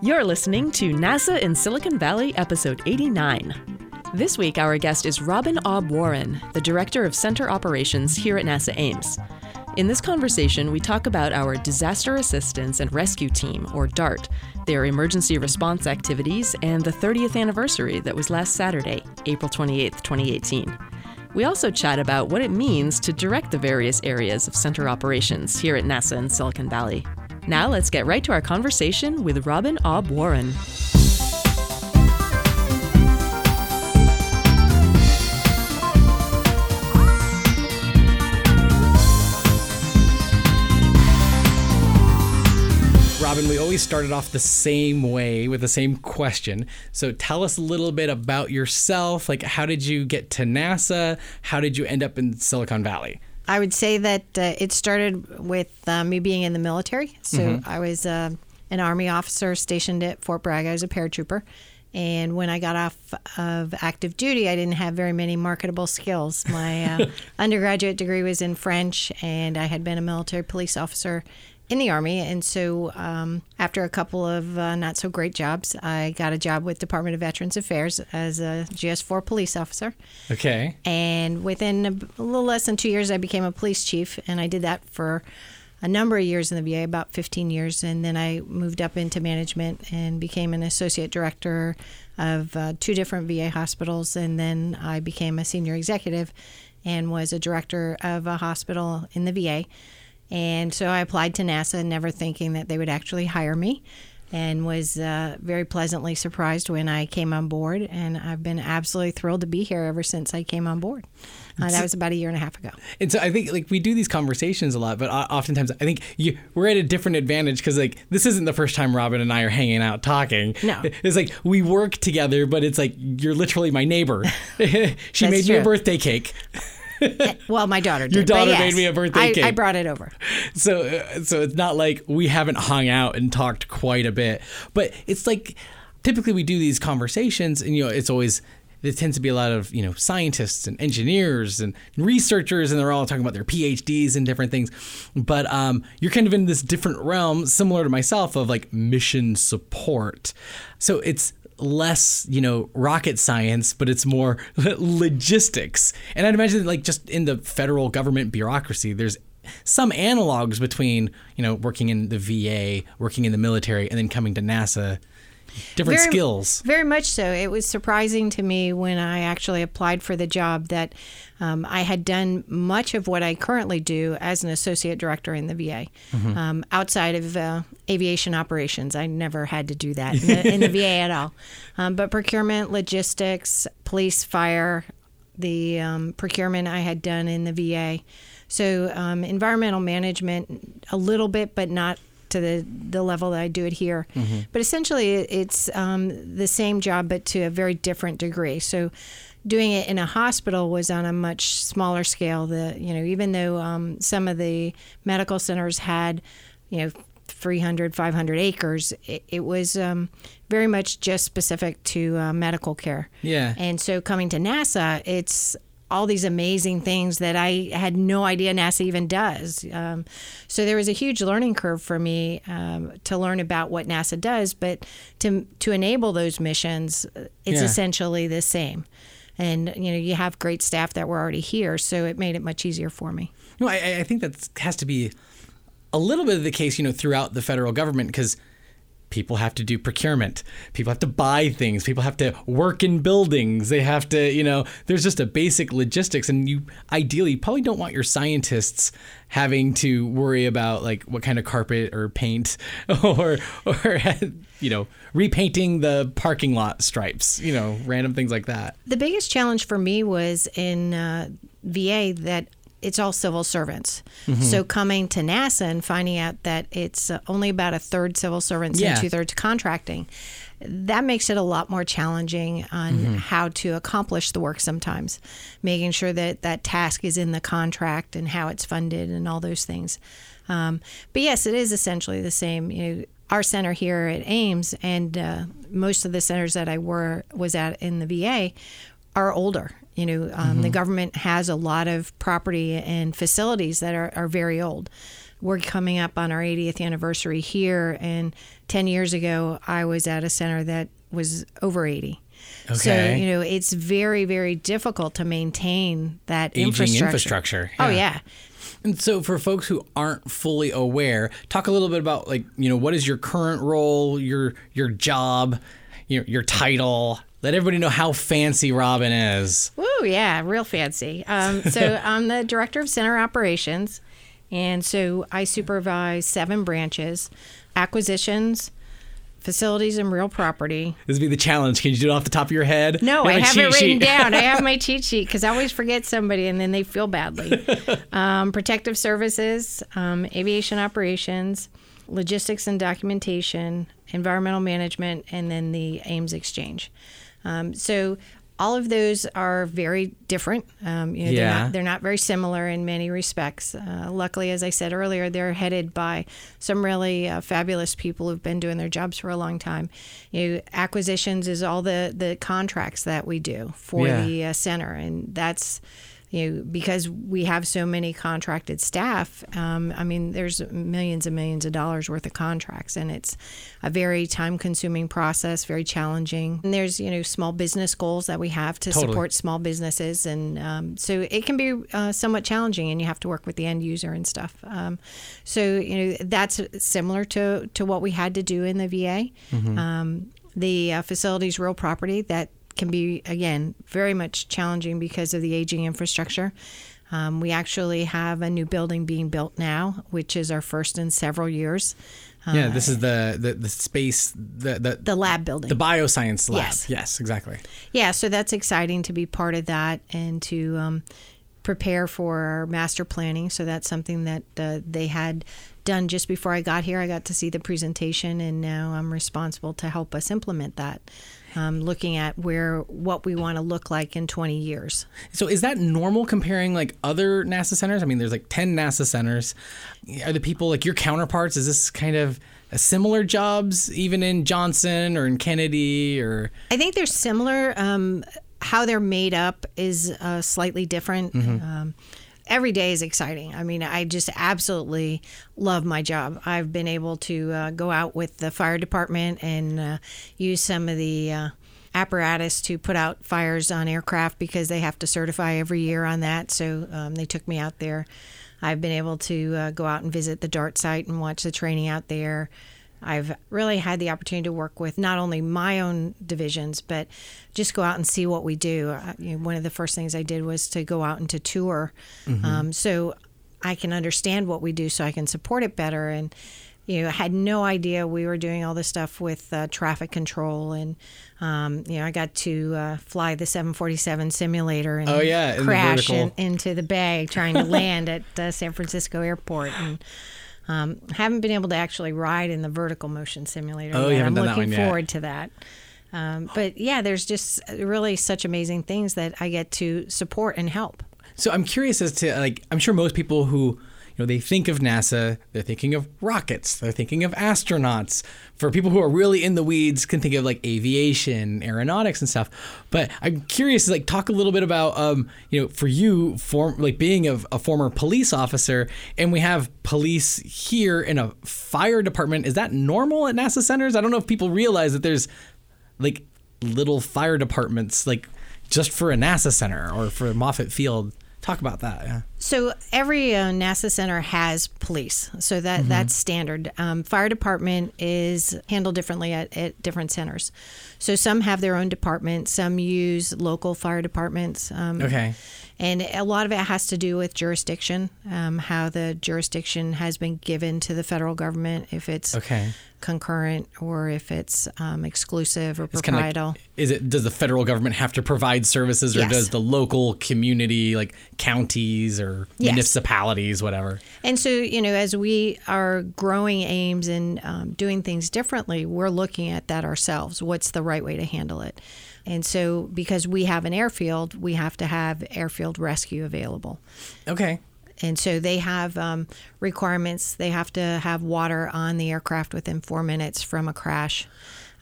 You're listening to NASA in Silicon Valley, episode 89. This week, our guest is Robin Aube-Warren, the Director of Center Operations here at NASA Ames. In this conversation, we talk about our Disaster Assistance and Rescue Team, or DART, their emergency response activities, and the 30th anniversary that was last Saturday, April 28, 2018. We also chat about what it means to direct the various areas of center operations here at NASA in Silicon Valley. Now let's get right to our conversation with Robin Aube-Warren. Robin, we always started off the same way with the same question. So tell us a little bit about yourself. Like, how did you get to NASA? How did you end up in Silicon Valley? I would say that uh, it started with uh, me being in the military. So mm-hmm. I was uh, an Army officer stationed at Fort Bragg. I was a paratrooper. And when I got off of active duty, I didn't have very many marketable skills. My uh, undergraduate degree was in French, and I had been a military police officer in the Army. And so, um, after a couple of uh, not so great jobs, I got a job with Department of Veterans Affairs as a GS4 police officer. Okay. And within a, a little less than two years, I became a police chief, and I did that for a number of years in the VA, about 15 years, and then I moved up into management and became an associate director of uh, two different VA hospitals, and then I became a senior executive and was a director of a hospital in the VA. And so I applied to NASA, never thinking that they would actually hire me, and was uh, very pleasantly surprised when I came on board. And I've been absolutely thrilled to be here ever since I came on board. Uh, that was about a year and a half ago. And so I think like we do these conversations a lot, but oftentimes I think you, we're at a different advantage because like this isn't the first time Robin and I are hanging out talking. No, it's like we work together, but it's like you're literally my neighbor. she made true. me a birthday cake. well, my daughter did. Your daughter yes, made me a birthday I, cake. I brought it over. So, uh, so it's not like we haven't hung out and talked quite a bit, but it's like typically we do these conversations, and you know, it's always there tends to be a lot of you know scientists and engineers and researchers, and they're all talking about their PhDs and different things. But um, you're kind of in this different realm, similar to myself, of like mission support. So it's less, you know, rocket science, but it's more logistics. And I'd imagine like just in the federal government bureaucracy, there's some analogs between, you know, working in the VA, working in the military, and then coming to NASA different very, skills. Very much so. It was surprising to me when I actually applied for the job that um, I had done much of what I currently do as an associate director in the VA. Mm-hmm. Um, outside of uh, aviation operations, I never had to do that in the, in the VA at all. Um, but procurement, logistics, police, fire, the um, procurement I had done in the VA. So um, environmental management a little bit, but not to the, the level that I do it here. Mm-hmm. But essentially, it's um, the same job, but to a very different degree. So, doing it in a hospital was on a much smaller scale. The you know even though um, some of the medical centers had you know 300 500 acres it, it was um, very much just specific to uh, medical care yeah and so coming to nasa it's all these amazing things that I had no idea NASA even does. Um, so there was a huge learning curve for me um, to learn about what NASA does, but to to enable those missions, it's yeah. essentially the same. And you know, you have great staff that were already here, so it made it much easier for me. No, I, I think that has to be a little bit of the case, you know, throughout the federal government because people have to do procurement. People have to buy things. People have to work in buildings. They have to you know there's just a basic logistics and you ideally probably don't want your scientists having to worry about like what kind of carpet or paint or or you know repainting the parking lot stripes you know random things like that. The biggest challenge for me was in uh, va that it's all civil servants. Mm-hmm. So coming to NASA and finding out that it's uh, only about a third civil servants yeah. and two thirds contracting, that makes it a lot more challenging on mm-hmm. how to accomplish the work sometimes, making sure that that task is in the contract and how it's funded and all those things. Um, but yes, it is essentially the same. You know, our center here at Ames and uh, most of the centers that I were was at in the VA are older you know, um, mm-hmm. the government has a lot of property and facilities that are, are very old. we're coming up on our 80th anniversary here, and 10 years ago, I was at a center that was over 80. Okay. So, you know, it's very, very difficult to maintain that Aging infrastructure. infrastructure, Oh, yeah. yeah. And so, for folks who aren't fully aware, talk a little bit about like you know what is your current role, your your job, your your title. Let everybody know how fancy Robin is. Woo, yeah, real fancy. Um, so I'm the director of center operations, and so I supervise seven branches, acquisitions, facilities, and real property. This would be the challenge. Can you do it off the top of your head? No, You I a have it written sheet. down. I have my cheat sheet because I always forget somebody and then they feel badly. Um, protective services, um, aviation operations, logistics and documentation, environmental management, and then the Ames Exchange. Um, so all of those are very different. Um, you know, they're, Yeah. not, they're not very similar in many respects. Uh, luckily, as I said earlier, they're headed by some really uh, fabulous people who've been doing their jobs for a long time. You know, acquisitions is all the the contracts that we do for Yeah. the uh, center, and that's you know because we have so many contracted staff. Um, I mean, there's millions and millions of dollars worth of contracts, and it's a very time consuming process, very challenging. And there's you know small business goals that we have to Totally. support small businesses, and um, so it can be uh, somewhat challenging, and you have to work with the end user and stuff. Um, so you know that's similar to to what we had to do in the VA. Um, the uh, facilities real property that can be again very much challenging because of the aging infrastructure. Um, we actually have a new building being built now, which is our first in several years. Yeah, this is the the, the space the the, The lab building. the bioscience lab. Yes. yes, exactly. Yeah, so that's exciting to be part of that and to um, prepare for our master planning. So that's something that uh, they had done just before I got here. I got to see the presentation, and now I'm responsible to help us implement that. Um, looking at where what we want to look like in 20 years. So is that normal comparing like other NASA centers? I mean, there's like 10 NASA centers. Are the people like your counterparts? Is this kind of a similar jobs even in Johnson or in Kennedy or I think they're similar. Um, how they're made up is uh, slightly different. Um, every day is exciting. I mean, I just absolutely love my job. I've been able to uh, go out with the fire department and uh, use some of the uh, apparatus to put out fires on aircraft because they have to certify every year on that. So um, they took me out there. I've been able to uh, go out and visit the DART site and watch the training out there. I've really had the opportunity to work with not only my own divisions, but just go out and see what we do. Uh, you know, one of the first things I did was to go out and to tour, um, so I can understand what we do, so I can support it better. And you know, I had no idea we were doing all this stuff with uh, traffic control, and um, you know, I got to uh, fly the 747 simulator and Oh, yeah, in the crash in, into the bay trying to land at uh, San Francisco Airport and. Um, haven't been able to actually ride in the vertical motion simulator. Oh, you haven't I'm done that looking one yet. forward to that. Um, but yeah, there's just really such amazing things that I get to support and help. So I'm curious as to like I'm sure most people who know they think of NASA, they're thinking of rockets, they're thinking of astronauts. For people who are really in the weeds, can think of like aviation, aeronautics, and stuff. But I'm curious, like talk a little bit about um you know for you form like being a, a former police officer, and we have police here in a fire department. Is that normal at NASA centers? I don't know if people realize that there's like little fire departments like just for a NASA center or for Moffett Field. Talk about that. Yeah. So every uh, NASA center has police, so that Mm-hmm. that's standard. Um, fire department is handled differently at, at different centers. So some have their own department, some use local fire departments. Um, Okay. And a lot of it has to do with jurisdiction, um, how the jurisdiction has been given to the federal government, if it's Okay. Concurrent or if it's um, exclusive or It's like, is it does the federal government have to provide services or Yes. does the local community like counties or Yes. municipalities whatever? And so, you know, as we are growing Ames and um, doing things differently, we're looking at that ourselves. What's the right way to handle it? And so, because we have an airfield, we have to have airfield rescue available. Okay. And so they have um, requirements. They have to have water on the aircraft within four minutes from a crash.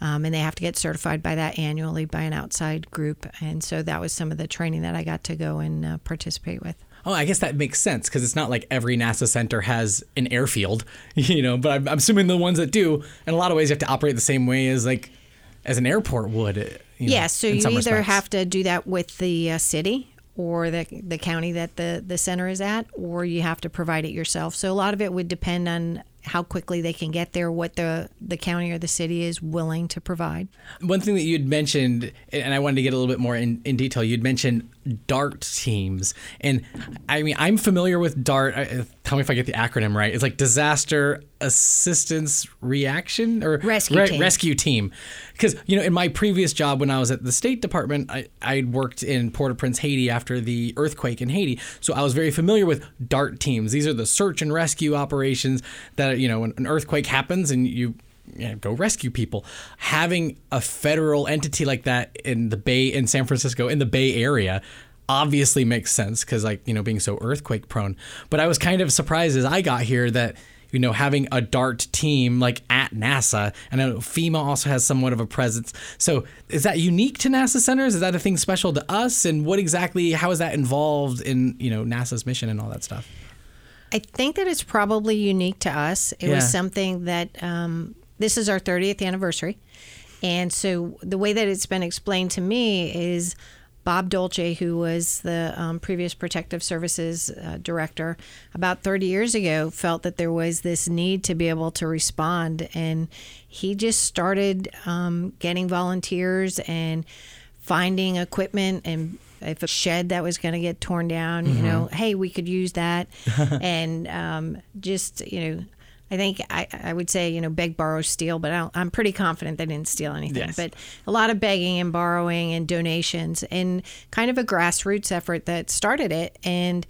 Um, and they have to get certified by that annually by an outside group. And so that was some of the training that I got to go and uh, participate with. Oh, I guess that makes sense because it's not like every NASA center has an airfield, you know. But I'm, I'm assuming the ones that do, in a lot of ways, you have to operate the same way as like as an airport would. You know, yeah, so you either respects. have to do that with the uh, city or the the county that the the center is at, or you have to provide it yourself. So a lot of it would depend on how quickly they can get there, what the the county or the city is willing to provide. One thing that you'd mentioned, and I wanted to get a little bit more in, in detail, you'd mentioned DART teams. And I mean, I'm familiar with DART. I- uh, Tell me if I get the acronym right. It's like Disaster Assistance Reaction or Rescue team. Rescue Team. Because, you know, in my previous job when I was at the State Department, I, I'd worked in Port au Prince, Haiti after the earthquake in Haiti. So I was very familiar with DART teams. These are the search and rescue operations that, you know, when an earthquake happens and you you know, go rescue people. Having a federal entity like that in the Bay in San Francisco in the Bay Area obviously makes sense because like you know being so earthquake prone. But I was kind of surprised as I got here that you know having a DART team like at NASA and I know FEMA also has somewhat of a presence. So is that unique to NASA centers? Is that a thing special to us? And what exactly how is that involved in you know NASA's mission and all that stuff? I think that it's probably unique to us. It Yeah. was something that um, this is our 30th anniversary. And so the way that it's been explained to me is Bob Dolce, who was the um, previous protective services uh, director, about 30 years ago, felt that there was this need to be able to respond. And he just started um, getting volunteers and finding equipment and if a shed that was going to get torn down, you know, hey, we could use that. and um, just, you know, I think I, I would say, you know, beg, borrow, steal, but I I'm pretty confident they didn't steal anything. Yes. But a lot of begging and borrowing and donations and kind of a grassroots effort that started it. And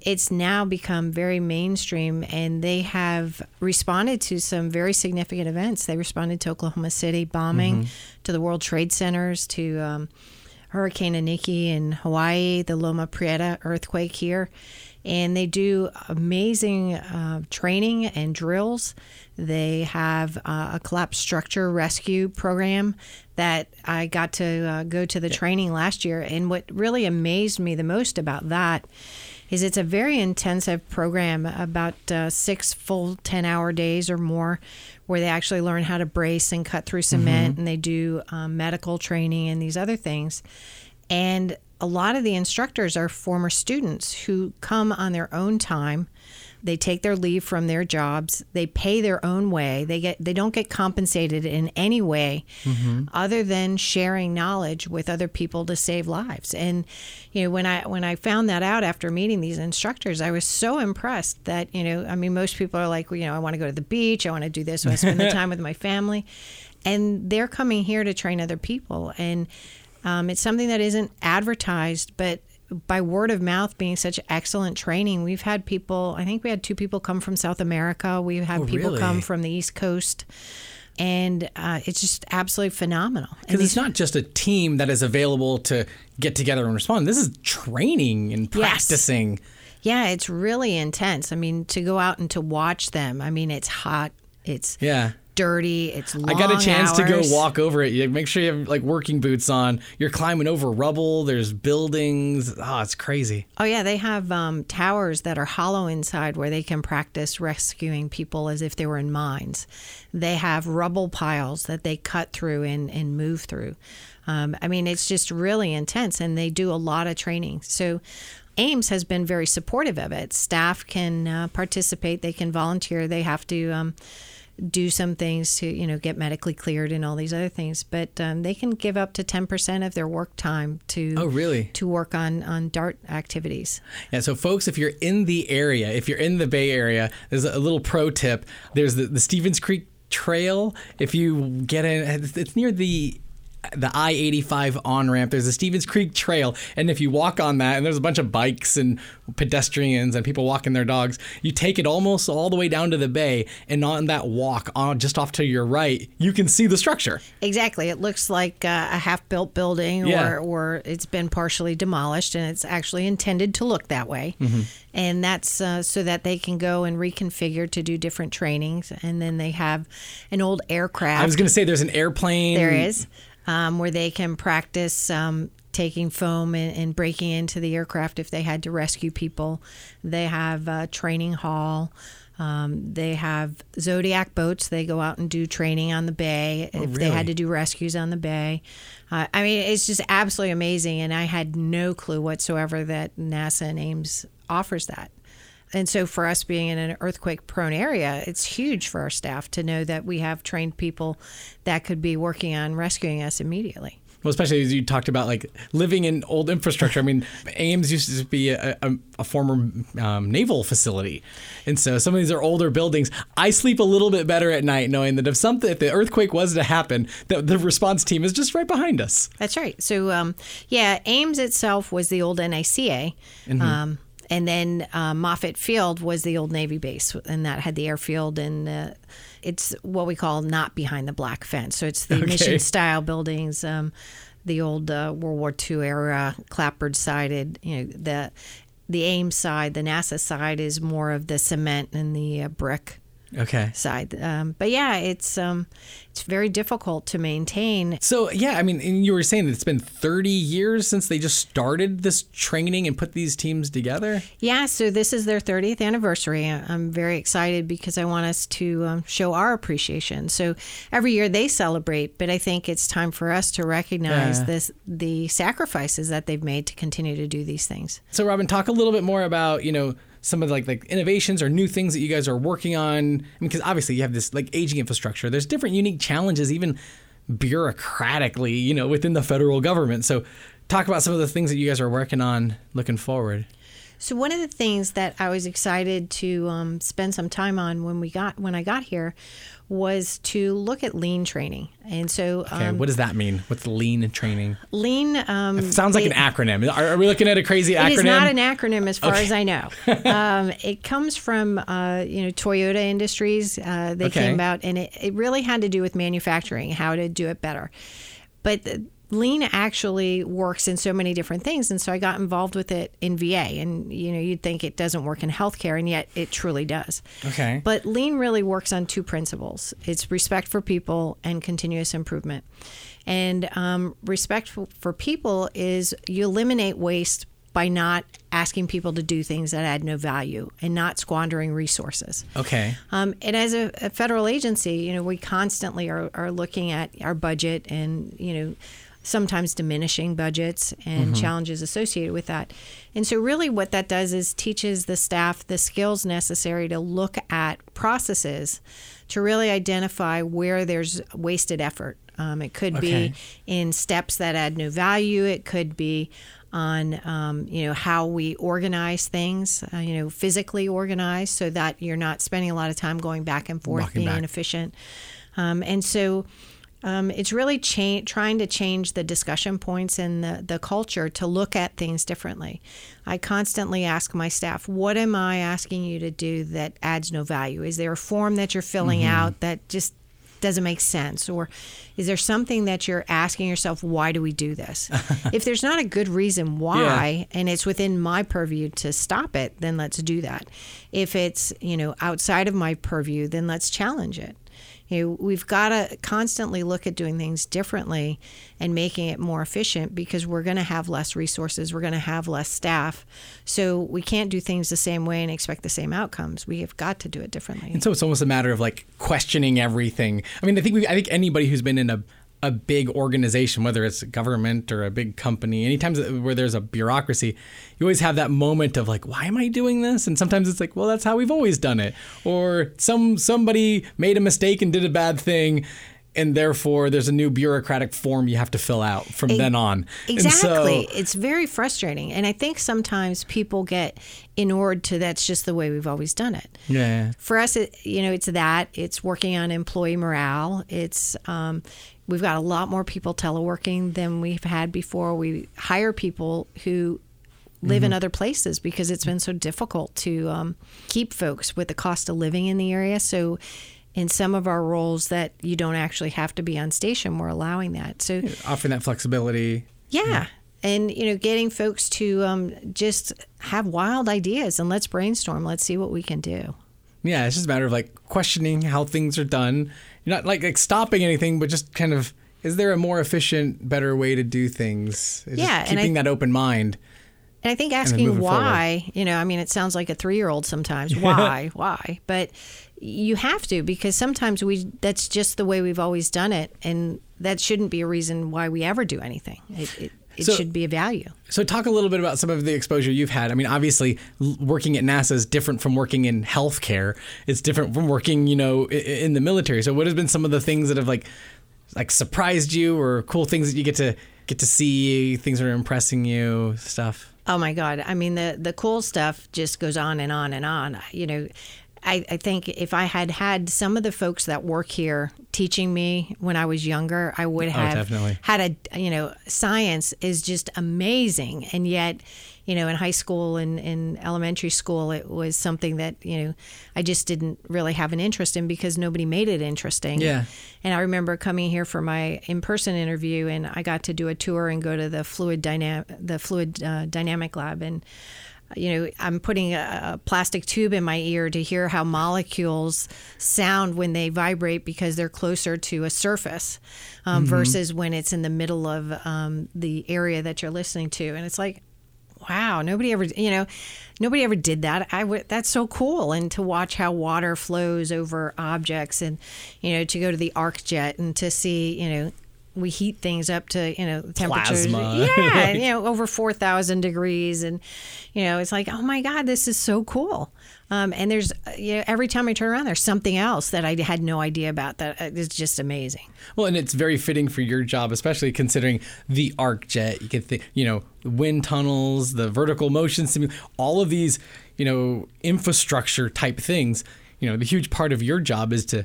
it's now become very mainstream and they have responded to some very significant events. They responded to Oklahoma City bombing, to the World Trade Centers, to um, Hurricane Iniki in Hawaii, the Loma Prieta earthquake here. And they do amazing uh, training and drills. They have uh, a collapsed structure rescue program that I got to uh, go to the training last year. And what really amazed me the most about that is it's a very intensive program, about uh, six full 10 hour days or more, where they actually learn how to brace and cut through cement and they do um, medical training and these other things. And a lot of the instructors are former students who come on their own time. They take their leave from their jobs. They pay their own way. They get they don't get compensated in any way mm-hmm. other than sharing knowledge with other people to save lives. And you know, when I when I found that out after meeting these instructors, I was so impressed that, you know, I mean most people are like, well, you know, I want to go to the beach, I want to do this, I want to spend the time with my family. And they're coming here to train other people and um, it's something that isn't advertised, but by word of mouth being such excellent training, we've had people, I think we had two people come from South America. We've had Oh, people really? come from the East Coast. And uh, it's just absolutely phenomenal. Because it's not just a team that is available to get together and respond. This is training and Yes. practicing. yeah, it's really intense. I mean, to go out and to watch them, I mean, it's hot, it's Yeah. Dirty, it's long I got a chance to go walk over it. You make sure you have like working boots on. You're climbing over rubble. There's buildings. Oh, it's crazy. Oh yeah, they have um, towers that are hollow inside where they can practice rescuing people as if they were in mines. They have rubble piles that they cut through and, and move through. Um, I mean, it's just really intense, and they do a lot of training. So. Ames has been very supportive of it. Staff can uh, participate; they can volunteer. They have to um, do some things to, you know, get medically cleared and all these other things. But um, they can give up to ten percent of their work time to Oh, really? to work on on DART activities. Yeah, so folks, if you're in the area, if you're in the Bay Area, there's a little pro tip. There's the, the Stevens Creek Trail. If you get in, it's near the the I-85 on ramp. There's a Stevens Creek Trail, and if you walk on that, and there's a bunch of bikes and pedestrians and people walking their dogs, you take it almost all the way down to the bay, and on that walk, on just off to your right, you can see the structure. Exactly. It looks like uh, a half-built building, Yeah. or or it's been partially demolished, and it's actually intended to look that way. Mm-hmm. And that's uh, so that they can go and reconfigure to do different trainings, and then they have an old aircraft. I was going to say there's an airplane. There is. Um, where they can practice um, taking foam and, and, breaking into the aircraft if they had to rescue people. They have a training hall. Um, they have Zodiac boats. They go out and do training on the bay Oh, if they had to do rescues on the bay. Uh, I mean, it's just absolutely amazing. And I had no clue whatsoever that NASA and Ames offers that. And so, for us being in an earthquake prone area, it's huge for our staff to know that we have trained people that could be working on rescuing us immediately. Well, especially as you talked about like living in old infrastructure. I mean, Ames used to be a, a, a former um, naval facility, and so some of these are older buildings. I sleep a little bit better at night knowing that if something, if the earthquake was to happen, that the response team is just right behind us. That's right. So, um, yeah, Ames itself was the old NACA. Um, and then uh, Moffett Field was the old Navy base, and that had the airfield, and uh, it's what we call not behind the black fence. So it's the Okay. mission style buildings, um, the old uh, World War II era clapboard sided. You know the the Ames side, the NASA side is more of the cement and the uh, brick Okay. side. Um, but yeah, it's um, it's very difficult to maintain So yeah, I mean, and you were saying that it's been 30 years since they just started this training and put these teams together. Yeah, so this is their 30th anniversary. I'm very excited because I want us to um, show our appreciation. So every year they celebrate, but I think it's time for us to recognize Yeah. this the sacrifices that they've made to continue to do these things. So Robin, talk a little bit more about you know some of the, like like innovations or new things that you guys are working on. I mean, because obviously you have this like aging infrastructure. There's different unique challenges, even bureaucratically, you know, within the federal government. So talk about some of the things that you guys are working on looking forward. So one of the things that I was excited to um, spend some time on when we got when I got here was to look at lean training. And so Okay, um, what does that mean? What's lean training? lean um, It sounds like they- an acronym. Are, are we looking at a crazy acronym? It is not an acronym, as far as I know. um, it comes from uh, you know Toyota Industries. Uh, they Okay. came about, and it, it really had to do with manufacturing, how to do it better. But the, lean actually works in so many different things, and so I got involved with it in VA. And you know, you'd think it doesn't work in healthcare, and yet it truly does. Okay. But lean really works on two principles it's respect for people and continuous improvement. And um, respect for, for people is you eliminate waste by not asking people to do things that add no value and not squandering resources. Okay. Um, and as a, a federal agency, you know, we constantly are, are looking at our budget and, you know, sometimes diminishing budgets and challenges associated with that. And so, really, what that does is teaches the staff the skills necessary to look at processes to really identify where there's wasted effort. Um, it could Okay. be in steps that add no value. It could be on um, you know how we organize things, uh, you know physically organize, so that you're not spending a lot of time going back and forth, Walking being back. inefficient. Um, and so um, it's really cha- trying to change the discussion points and the, the culture to look at things differently. I constantly ask my staff, what am I asking you to do that adds no value? Is there a form that you're filling Mm-hmm. out that just doesn't make sense? Or is there something that you're asking yourself, why do we do this? if there's not a good reason why, and it's within my purview to stop it, then let's do that. If it's, you know, outside of my purview, then let's challenge it. You know, we've got to constantly look at doing things differently and making it more efficient because we're going to have less resources, we're going to have less staff. So we can't do things the same way and expect the same outcomes. We have got to do it differently. And so it's almost a matter of like questioning everything. I mean, I think we, I think anybody who's been in a a big organization, whether it's government or a big company, anytime where there's a bureaucracy, you always have that moment of like, why am I doing this? And sometimes it's like, well, that's how we've always done it. Or some somebody made a mistake and did a bad thing. And therefore, there's a new bureaucratic form you have to fill out from then on. And so- Exactly. it's very frustrating. And I think sometimes people get inured to that's just the way we've always done it. yeah. For us, it, you know, it's that. It's working on employee morale. It's um, we've got a lot more people teleworking than we've had before. We hire people who live in other places because it's been so difficult to um, keep folks with the cost of living in the area. So. In some of our roles that you don't actually have to be on station, we're allowing that. So Offering that flexibility. yeah. And you know, getting folks to um, just have wild ideas and let's brainstorm. Let's see what we can do. Yeah, it's just a matter of like questioning how things are done. You're not like, like stopping anything, but just kind of is there a more efficient, better way to do things? It's Yeah, just and I- keeping that open mind. And I think asking why, you know, I mean, it sounds like a three year old sometimes. Why? why? But you have to because sometimes we that's just the way we've always done it. And that shouldn't be a reason why we ever do anything. It, it, it So- should be a value. So, talk a little bit about some of the exposure you've had. I mean, obviously, working at NASA is different from working in healthcare. It's different from working, you know, in the military. So, what has been some of the things that have like, like surprised you, or cool things that you get to get to see, things that are impressing you, stuff? Oh my God. I mean, the, the cool stuff just goes on and on and on. You know, I, I think if I had had some of the folks that work here teaching me when I was younger, I would have definitely. had a, you know, science is just amazing. And yet, you know, in high school and in elementary school, it was something that, you know, I just didn't really have an interest in because nobody made it interesting. Yeah. And I remember coming here for my in-person interview, and I got to do a tour and go to the fluid dynamic, the fluid uh, dynamic lab, and you know, I'm putting a, a plastic tube in my ear to hear how molecules sound when they vibrate because they're closer to a surface um, versus when it's in the middle of um, the area that you're listening to. And it's like, wow, nobody ever, you know, nobody ever did that. I would, that's so cool. And to watch how water flows over objects and, you know, to go to the arc jet and to see, you know, we heat things up to, you know, temperatures. Plasma. Yeah, you know, over 4,000 degrees. And, you know, it's like, oh my God, this is so cool. Um, and there's, you know, every time I turn around, there's something else that I had no idea about that uh, just amazing. Well, and it's very fitting for your job, especially considering the arc jet. You can think, you know, wind tunnels, the vertical motion all of these, you know, infrastructure type things. You know, the huge part of your job is to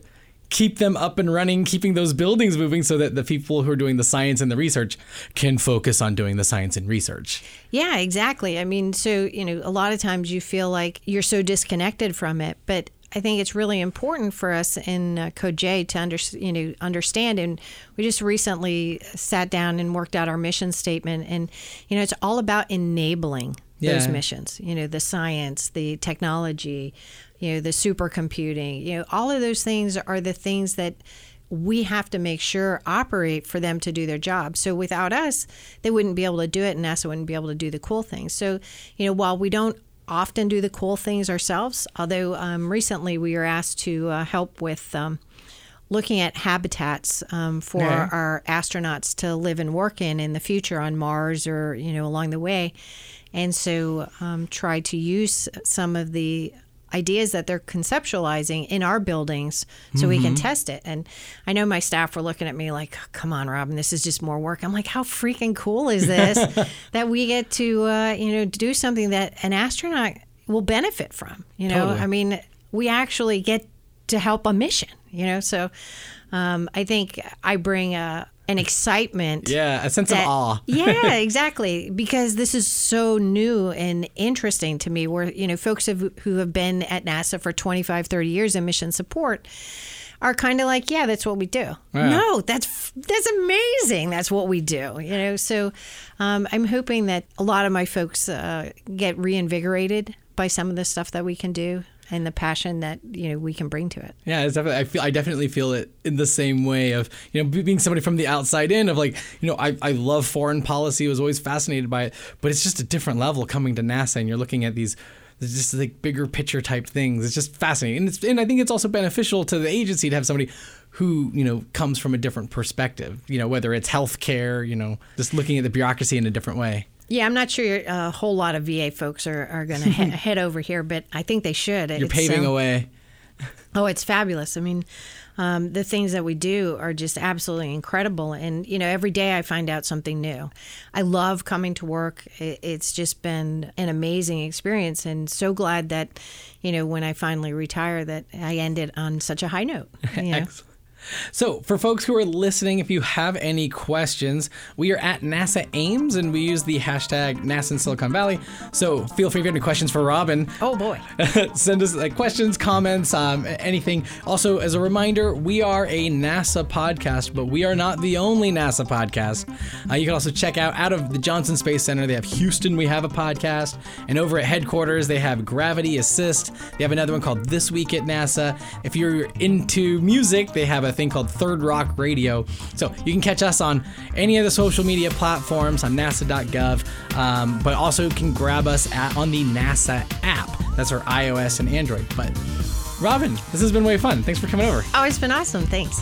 keep them up and running, keeping those buildings moving so that the people who are doing the science and the research can focus on doing the science and research. Yeah, exactly. I mean, so, you know, a lot of times you feel like you're so disconnected from it, but I think it's really important for us in uh, Code J to under, you know, understand. And we just recently sat down and worked out our mission statement. And, you know, it's all about enabling those missions, you know, the science, the technology, you know, the supercomputing, you know, all of those things are the things that we have to make sure operate for them to do their job. So without us, they wouldn't be able to do it, and NASA wouldn't be able to do the cool things. So, you know, while we don't often do the cool things ourselves, although um, recently we were asked to uh, help with. Um, looking at habitats um, for Okay. our astronauts to live and work in in the future on Mars or you know along the way, and so um, try to use some of the ideas that they're conceptualizing in our buildings so we can test it. And I know my staff were looking at me like, "Come on, Robin, this is just more work." I'm like, "How freaking cool is this that we get to uh, you know do something that an astronaut will benefit from?" You know, Totally. I mean, we actually get to help a mission. You know, so um, I think I bring a, an excitement. Yeah, a sense that- of awe. yeah, exactly. Because this is so new and interesting to me. Where you know, folks have, who have been at NASA for 25, 30 years in mission support are kind of like, yeah, that's what we do. No, that's that's amazing. That's what we do. You know, so um, I'm hoping that a lot of my folks uh, get reinvigorated by some of the stuff that we can do and the passion that you know we can bring to it. Yeah, it's definitely. I feel. I definitely feel it in the same way of you know being somebody from the outside in of like you know I, I love foreign policy. Was always fascinated by it, but it's just a different level coming to NASA, and you're looking at these. Just like bigger picture type things. It's just fascinating, and it's and I think it's also beneficial to the agency to have somebody who you know comes from a different perspective. You know, whether it's healthcare, you know, just looking at the bureaucracy in a different way. Yeah, I'm not sure a whole lot of VA folks are, are going to he- head over here, but I think they should. You're It's, paving um, a way. Oh, it's fabulous. I mean, um, the things that we do are just absolutely incredible. And, you know, every day I find out something new. I love coming to work. It's just been an amazing experience and so glad that, you know, when I finally retire, that I ended on such a high note. You know? Excellent. So, for folks who are listening, if you have any questions, we are at NASA Ames and we use the hashtag NASA in Silicon Valley. So, feel free if you have any questions for Robin. Oh, boy. Send us like questions, comments, um, anything. Also, as a reminder, we are a NASA podcast, but we are not the only NASA podcast. Uh, you can also check out out of the Johnson Space Center. They have Houston. We have a podcast, and over at headquarters they have Gravity Assist. They have another one called This Week at NASA. If you're into music, they have a thing called Third Rock Radio. So you can catch us on any of the social media platforms on NASA.gov, um, but also can grab us at, on the NASA app. That's our iOS and Android. But Robin, this has been way fun. Thanks for coming over. Oh, it's been awesome. Thanks.